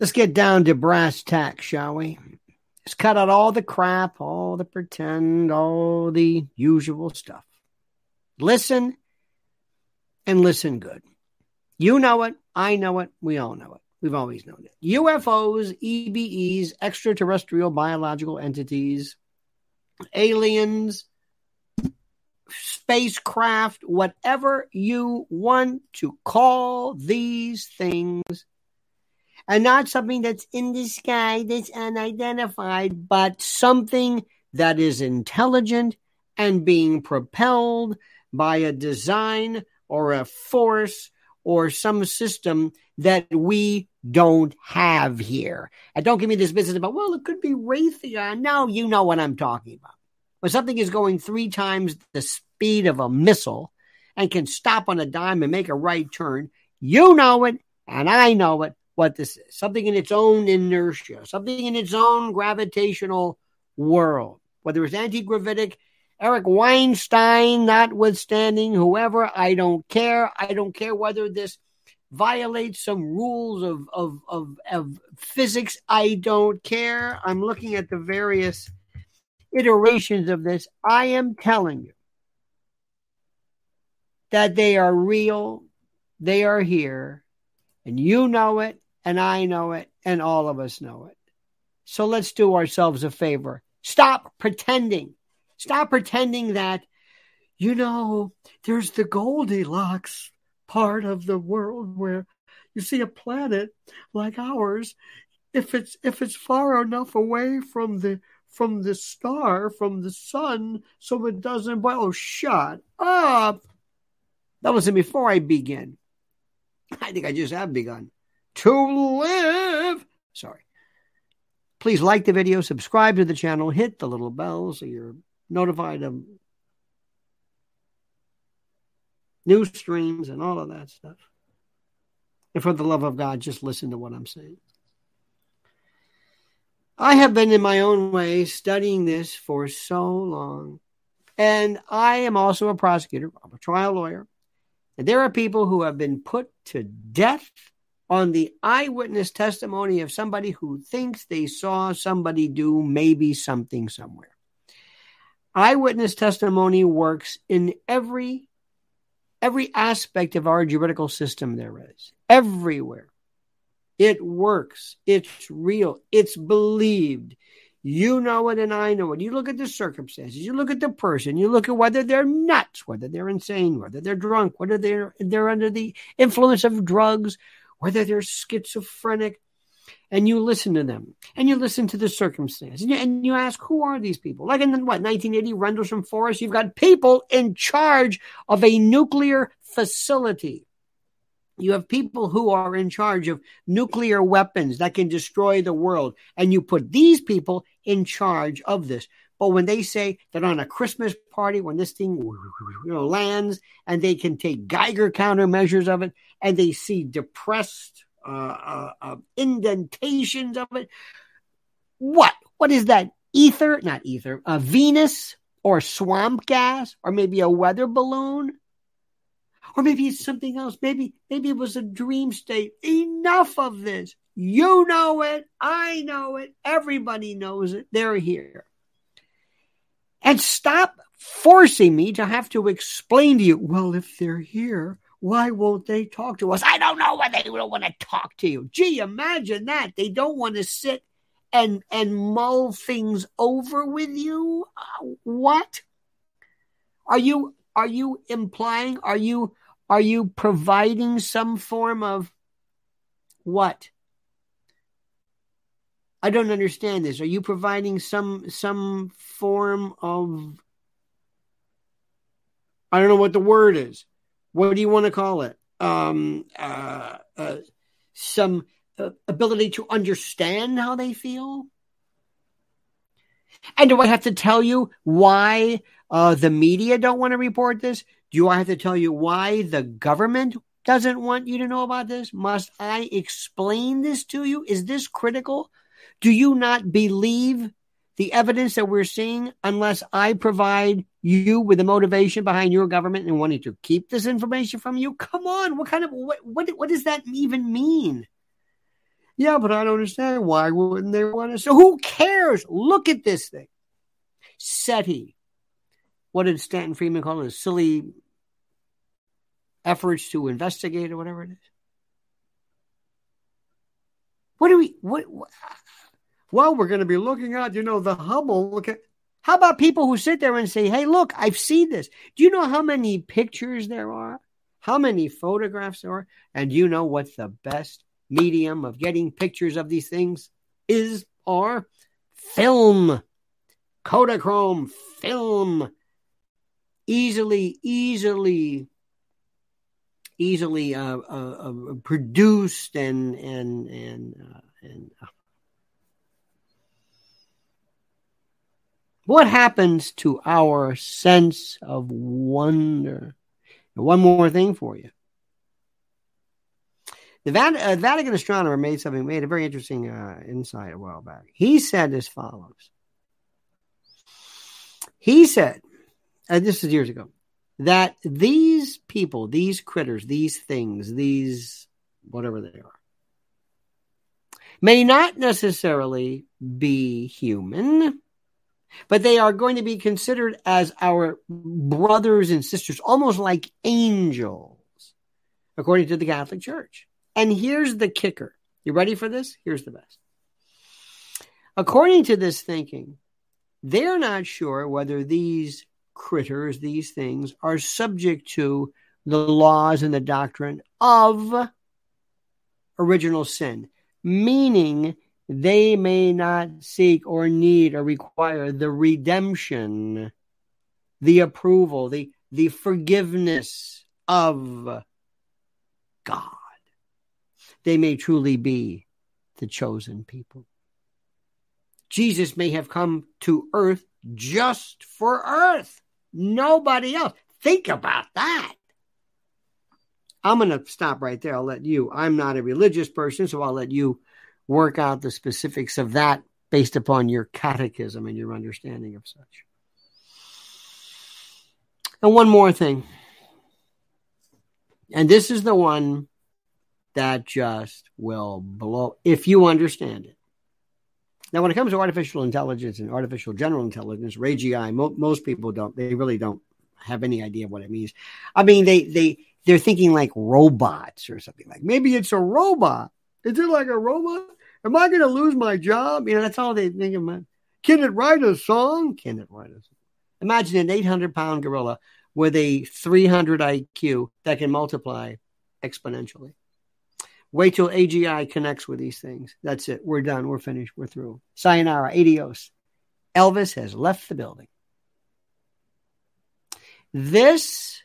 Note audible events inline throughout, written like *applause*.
Let's get down to brass tacks, shall we? Let's cut out all the crap, all the pretend, all the usual stuff. Listen and listen good. You know it. I know it. We all know it. We've always known it. UFOs, EBEs, extraterrestrial biological entities, aliens, spacecraft, whatever you want to call these things, and not something that's in the sky that's unidentified, but something that is intelligent and being propelled by a design or a force or some system that we don't have here. And don't give me this business about, well, it could be Raytheon. No, you know what I'm talking about. When something is going three times the speed of a missile and can stop on a dime and make a right turn, you know it, and I know it, what this is. Something in its own inertia, something in its own gravitational world. Whether it's anti gravitic, Eric Weinstein notwithstanding, whoever, I don't care. I don't care whether this violates some rules of, of, of, of physics. I don't care. I'm looking at the various iterations of this, I am telling you that they are real, they are here, and you know it, and I know it, and all of us know it. So let's do ourselves a favor. Stop pretending. Stop pretending that, you know, there's the Goldilocks part of the world where you see a planet like ours if it's if it's far enough away from the from the star, from the sun, so it doesn't. Oh, shut up. That wasn't before I begin. I think I just have begun to live. Sorry. Please like the video, subscribe to the channel, hit the little bell so you're notified of new streams and all of that stuff. And for the love of God, just listen to what I'm saying. I have been in my own way studying this for so long. And I am also a prosecutor, I'm a trial lawyer. And there are people who have been put to death on the eyewitness testimony of somebody who thinks they saw somebody do maybe something somewhere. Eyewitness testimony works in every every aspect of our juridical system there is. Everywhere. It works. It's real. It's believed. You know it and I know it. You look at the circumstances, you look at the person, you look at whether they're nuts, whether they're insane, whether they're drunk, whether they're they're under the influence of drugs, whether they're schizophrenic, and you listen to them and you listen to the circumstances and you, and you ask who are these people like in what 1980 rendlesham forest you've got people in charge of a nuclear facility you have people who are in charge of nuclear weapons that can destroy the world, and you put these people in charge of this. But when they say that on a Christmas party, when this thing you know, lands and they can take Geiger countermeasures of it and they see depressed uh, uh, uh, indentations of it, what? What is that? Ether? Not ether. A Venus or swamp gas or maybe a weather balloon? Or maybe it's something else. Maybe, maybe it was a dream state. Enough of this. You know it. I know it. Everybody knows it. They're here. And stop forcing me to have to explain to you, well, if they're here, why won't they talk to us? I don't know why they don't want to talk to you. Gee, imagine that. They don't want to sit and and mull things over with you. Uh, what? Are you are you implying? Are you are you providing some form of what? I don't understand this. Are you providing some some form of I don't know what the word is. What do you want to call it? Um, uh, uh, some uh, ability to understand how they feel. And do I have to tell you why uh, the media don't want to report this? Do I have to tell you why the government doesn't want you to know about this? Must I explain this to you? Is this critical? Do you not believe the evidence that we're seeing unless I provide you with the motivation behind your government and wanting to keep this information from you? Come on, what kind of what what, what does that even mean? Yeah, but I don't understand. Why wouldn't they want to? So who cares? Look at this thing. SETI. What did Stanton Friedman call it? Silly efforts to investigate or whatever it is. What do we, what, what well, we're going to be looking at, you know, the Hubble. Look at, how about people who sit there and say, hey, look, I've seen this. Do you know how many pictures there are? How many photographs there are? And do you know what the best medium of getting pictures of these things is or film, Kodachrome film, easily, easily, easily uh, uh, uh, produced and and and uh, and. What happens to our sense of wonder? And one more thing for you. The uh, Vatican astronomer made something, made a very interesting uh, insight a while back. He said as follows. He said, uh, this is years ago, that these people, these critters, these things, these whatever they are, may not necessarily be human, but they are going to be considered as our brothers and sisters, almost like angels, according to the Catholic Church. And here's the kicker. You ready for this? Here's the best. According to this thinking, they're not sure whether these critters, these things, are subject to the laws and the doctrine of original sin, meaning they may not seek or need or require the redemption, the approval, the, the forgiveness of God they may truly be the chosen people. Jesus may have come to earth just for earth, nobody else. Think about that. I'm going to stop right there. I'll let you. I'm not a religious person, so I'll let you work out the specifics of that based upon your catechism and your understanding of such. And one more thing. And this is the one that just will blow if you understand it. Now, when it comes to artificial intelligence and artificial general intelligence, AGI, mo- most people don't. They really don't have any idea what it means. I mean, they they they're thinking like robots or something like maybe it's a robot. Is it like a robot? Am I going to lose my job? You know, that's all they think about. Can it write a song? Can it write a song? Imagine an 800 pound gorilla with a 300 IQ that can multiply exponentially. Wait till AGI connects with these things. That's it. We're done. We're finished. We're through. Sayonara. Adios. Elvis has left the building. This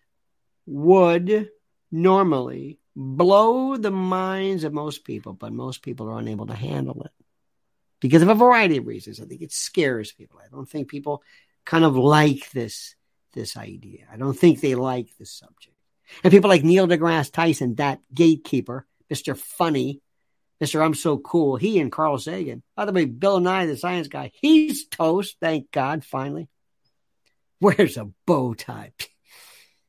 would normally blow the minds of most people, but most people are unable to handle it because of a variety of reasons. I think it scares people. I don't think people kind of like this this idea. I don't think they like this subject. And people like Neil deGrasse Tyson, that gatekeeper, Mr. Funny, Mr. I'm so cool. He and Carl Sagan. By the way, Bill Nye, the science guy, he's toast. Thank God, finally. Where's a bow tie?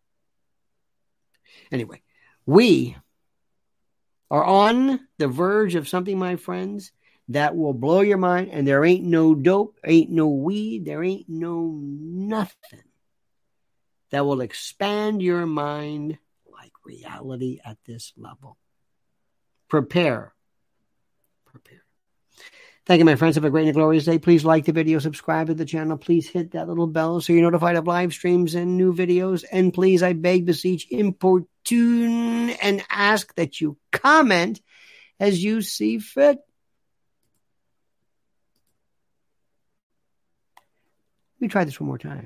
*laughs* anyway, we are on the verge of something, my friends, that will blow your mind. And there ain't no dope, ain't no weed, there ain't no nothing that will expand your mind like reality at this level. Prepare. Prepare. Thank you, my friends. Have a great and glorious day. Please like the video, subscribe to the channel. Please hit that little bell so you're notified of live streams and new videos. And please, I beg, beseech, importune, and ask that you comment as you see fit. Let me try this one more time.